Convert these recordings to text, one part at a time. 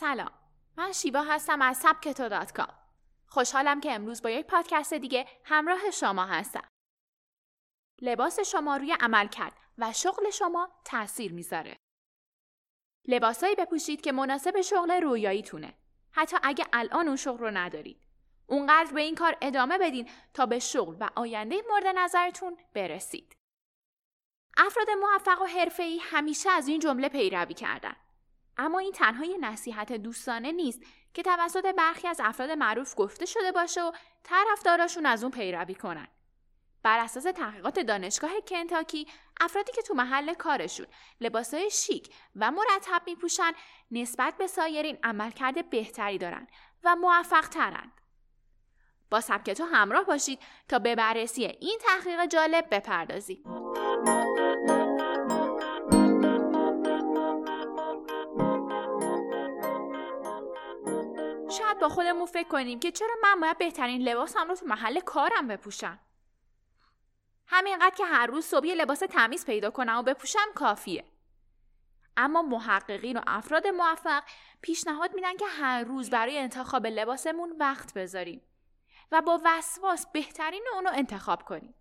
سلام. من شیوا هستم از سبکتو دات کام. خوشحالم که امروز با یک پادکست دیگه همراه شما هستم. لباس شما روی عمل کرد و شغل شما تاثیر می‌ذاره. لباسایی بپوشید که مناسب شغل رویاییتونه. حتی اگه الان اون شغل رو ندارید. اونقدر به این کار ادامه بدین تا به شغل و آینده مورد نظرتون برسید. افراد موفق و حرفه‌ای همیشه از این جمله پیروی کردن. اما این تنها یه نصیحت دوستانه نیست که توسط برخی از افراد معروف گفته شده باشه و طرفداراشون از اون پیروی کنن. بر اساس تحقیقات دانشگاه کنتاکی افرادی که تو محل کارشون لباسهای شیک و مرتب میپوشن نسبت به سایرین عملکرد بهتری دارن و موفق ترند. با سبکتو همراه باشید تا به بررسی این تحقیق جالب بپردازیم. با خودمون فکر کنیم که چرا من باید بهترین لباسم رو تو محل کارم بپوشم؟ همینقدر که هر روز صبح لباس تمیز پیدا کنم و بپوشم کافیه. اما محققین و افراد موفق پیشنهاد میدن که هر روز برای انتخاب لباسمون وقت بذاریم و با وسواس بهترین اونو انتخاب کنیم.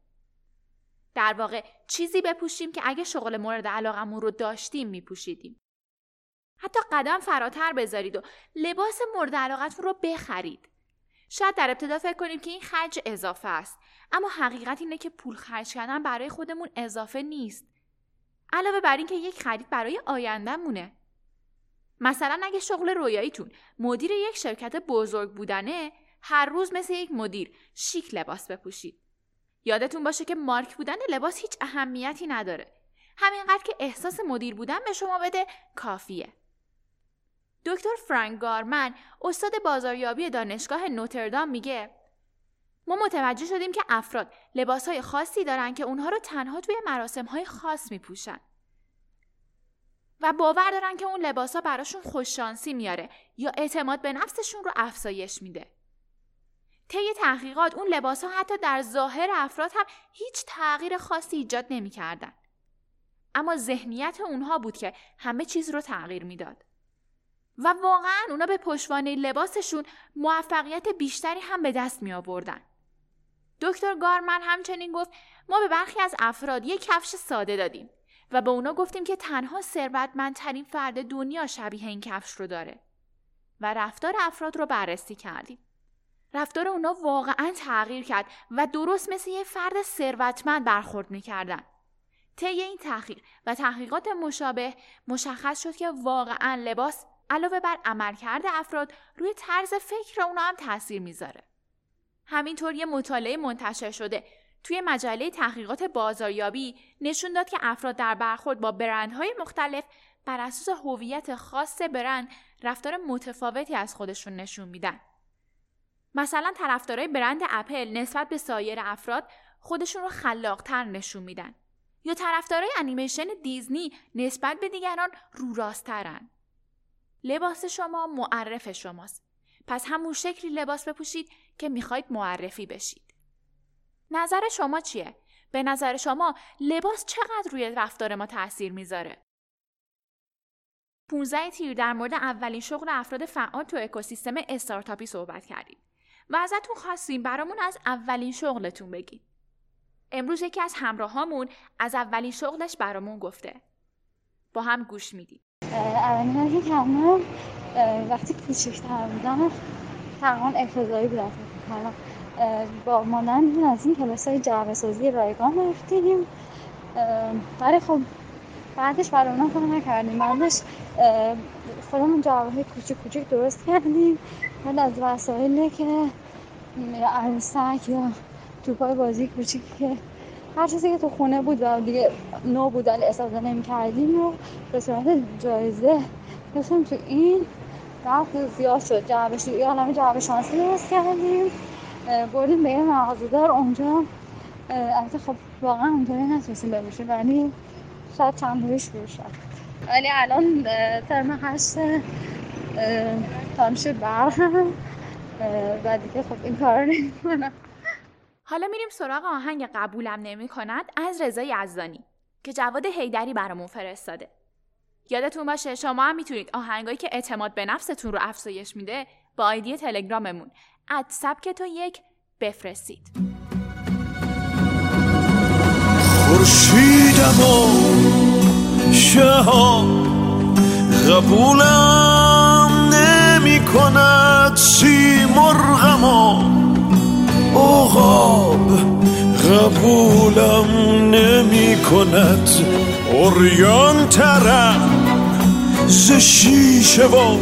در واقع چیزی بپوشیم که اگه شغل مورد علاقمون رو داشتیم میپوشیدیم. حتی قدم فراتر بذارید و لباس مورد علاقتون رو بخرید. شاید در ابتدا فکر کنیم که این خرج اضافه است اما حقیقت اینه که پول خرج کردن برای خودمون اضافه نیست. علاوه بر اینکه یک خرید برای آیندهمونه. مثلا اگه شغل رویاییتون مدیر یک شرکت بزرگ بودنه هر روز مثل یک مدیر شیک لباس بپوشید. یادتون باشه که مارک بودن لباس هیچ اهمیتی نداره. همینقدر که احساس مدیر بودن به شما بده کافیه. دکتر فرانک گارمن استاد بازاریابی دانشگاه نوتردام میگه ما متوجه شدیم که افراد لباسهای خاصی دارن که اونها رو تنها توی مراسمهای خاص میپوشن و باور دارن که اون لباسا براشون خوششانسی میاره یا اعتماد به نفسشون رو افزایش میده. طی تحقیقات اون لباس ها حتی در ظاهر افراد هم هیچ تغییر خاصی ایجاد نمی‌کردن. اما ذهنیت اونها بود که همه چیز رو تغییر می‌داد. و واقعا اونا به پشوانه لباسشون موفقیت بیشتری هم به دست می آوردن. دکتر گارمن همچنین گفت ما به برخی از افراد یک کفش ساده دادیم و به اونا گفتیم که تنها ثروتمندترین فرد دنیا شبیه این کفش رو داره و رفتار افراد رو بررسی کردیم. رفتار اونا واقعا تغییر کرد و درست مثل یه فرد ثروتمند برخورد می‌کردن. طی این تحقیق و تحقیقات مشابه مشخص شد که واقعا لباس علاوه بر عملکرد افراد روی طرز فکر اونا هم تاثیر می‌ذاره. همینطور یه مطالعه منتشر شده توی مجله تحقیقات بازاریابی نشون داد که افراد در برخورد با برندهای مختلف بر اساس هویت خاص برند رفتار متفاوتی از خودشون نشون میدن. مثلا طرفدارای برند اپل نسبت به سایر افراد خودشون رو خلاقتر نشون میدن یا طرفدارای انیمیشن دیزنی نسبت به دیگران رو راسترن. لباس شما معرف شماست. پس همون شکلی لباس بپوشید که می‌خواید معرفی بشید. نظر شما چیه؟ به نظر شما لباس چقدر روی رفتار ما تاثیر می‌ذاره؟ 15 تیر در مورد اولین شغل افراد فعال تو اکوسیستم استارتاپی صحبت کردیم و ازتون خواستیم برامون از اولین شغلتون بگید. امروز یکی از همراهامون از اولین شغلش برامون گفته. با هم گوش میدیم. اولین که کردم وقتی کوچکتر بودم تقریبا ابتدایی بودم فکر با مادرم از این کلاس های جعبه سازی رایگان رفتیم. ولی خب بعدش برای اونا کار نکردیم بعدش خودمون جعبه های کوچک کوچک درست کردیم. ولی از وسایلی که عروسک یا توپای بازی کوچیکی که هر چیزی که تو خونه بود و دیگه نو بود ولی استفاده نمی کردیم و به صورت جایزه مثلا تو این رفت زیاد شد. جعبه یه عالم جعبه شانسی درست کردیم. بردیم به یه مغازه دار اونجا البته خب واقعا اونطوری نتونستیم ببوشیم ولی شاید چند بایش شد ولی الان ترم هشت تانش برهم و دیگه خب این کار رو نمی‌کنم. حالا میریم سراغ آهنگ قبولم نمی کند از رضا یزدانی که جواد هیدری برامون فرستاده. یادتون باشه شما هم می‌تونید آهنگایی که اعتماد به نفستون رو افزایش میده با آیدی تلگراممون اد سبک تو یک بفرستید خورشیدم و قبولم نمی کند سی مرغم اغاب قبولم نمی کند. اوریان ترم ز شیشه و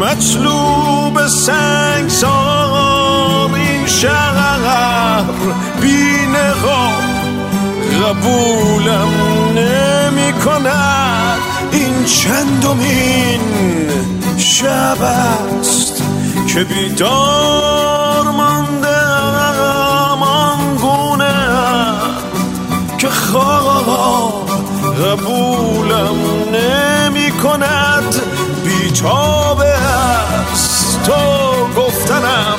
مطلوب سنگ سار این شهر بی قبولم نمی کند. این چندمین شب است که بیدار خواب قبولم نمی کند. بیتاب است تو گفتنم.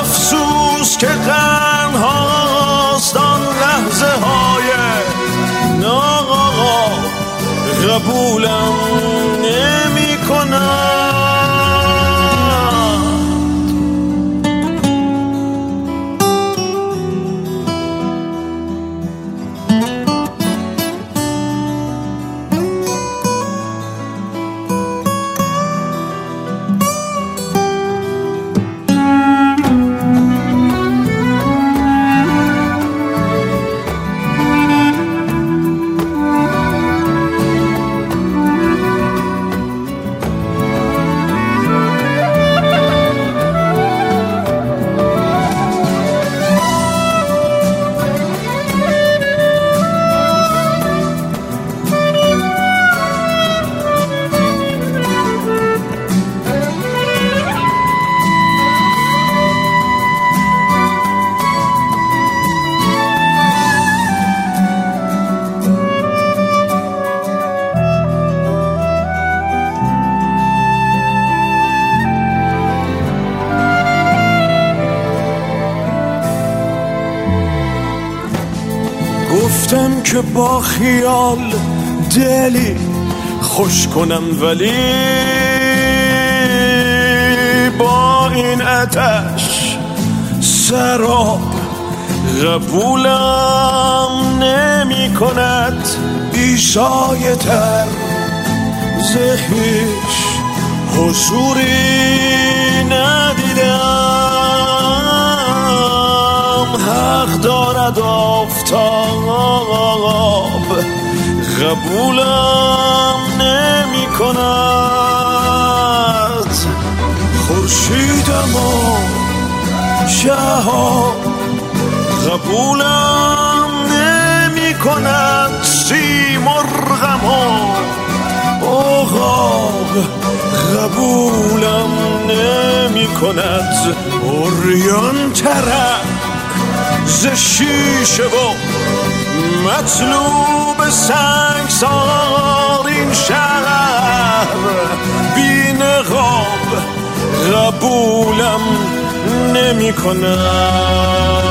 افسوس که قنهاست آن لحظه های ناقا قبولم که با خیال دلی خوش کنم ولی با این اتش سراب قبولم نمی کند ایسای تر زهیش حضوری ندیدم. حق دارد آفتاب قبولم نمی کند خورشیدم و شهاب قبولم نمی کند سی مرغم و قبولم نمی کند اوریان ترک ز شیشه و مطلوب سنگ می‌کنم.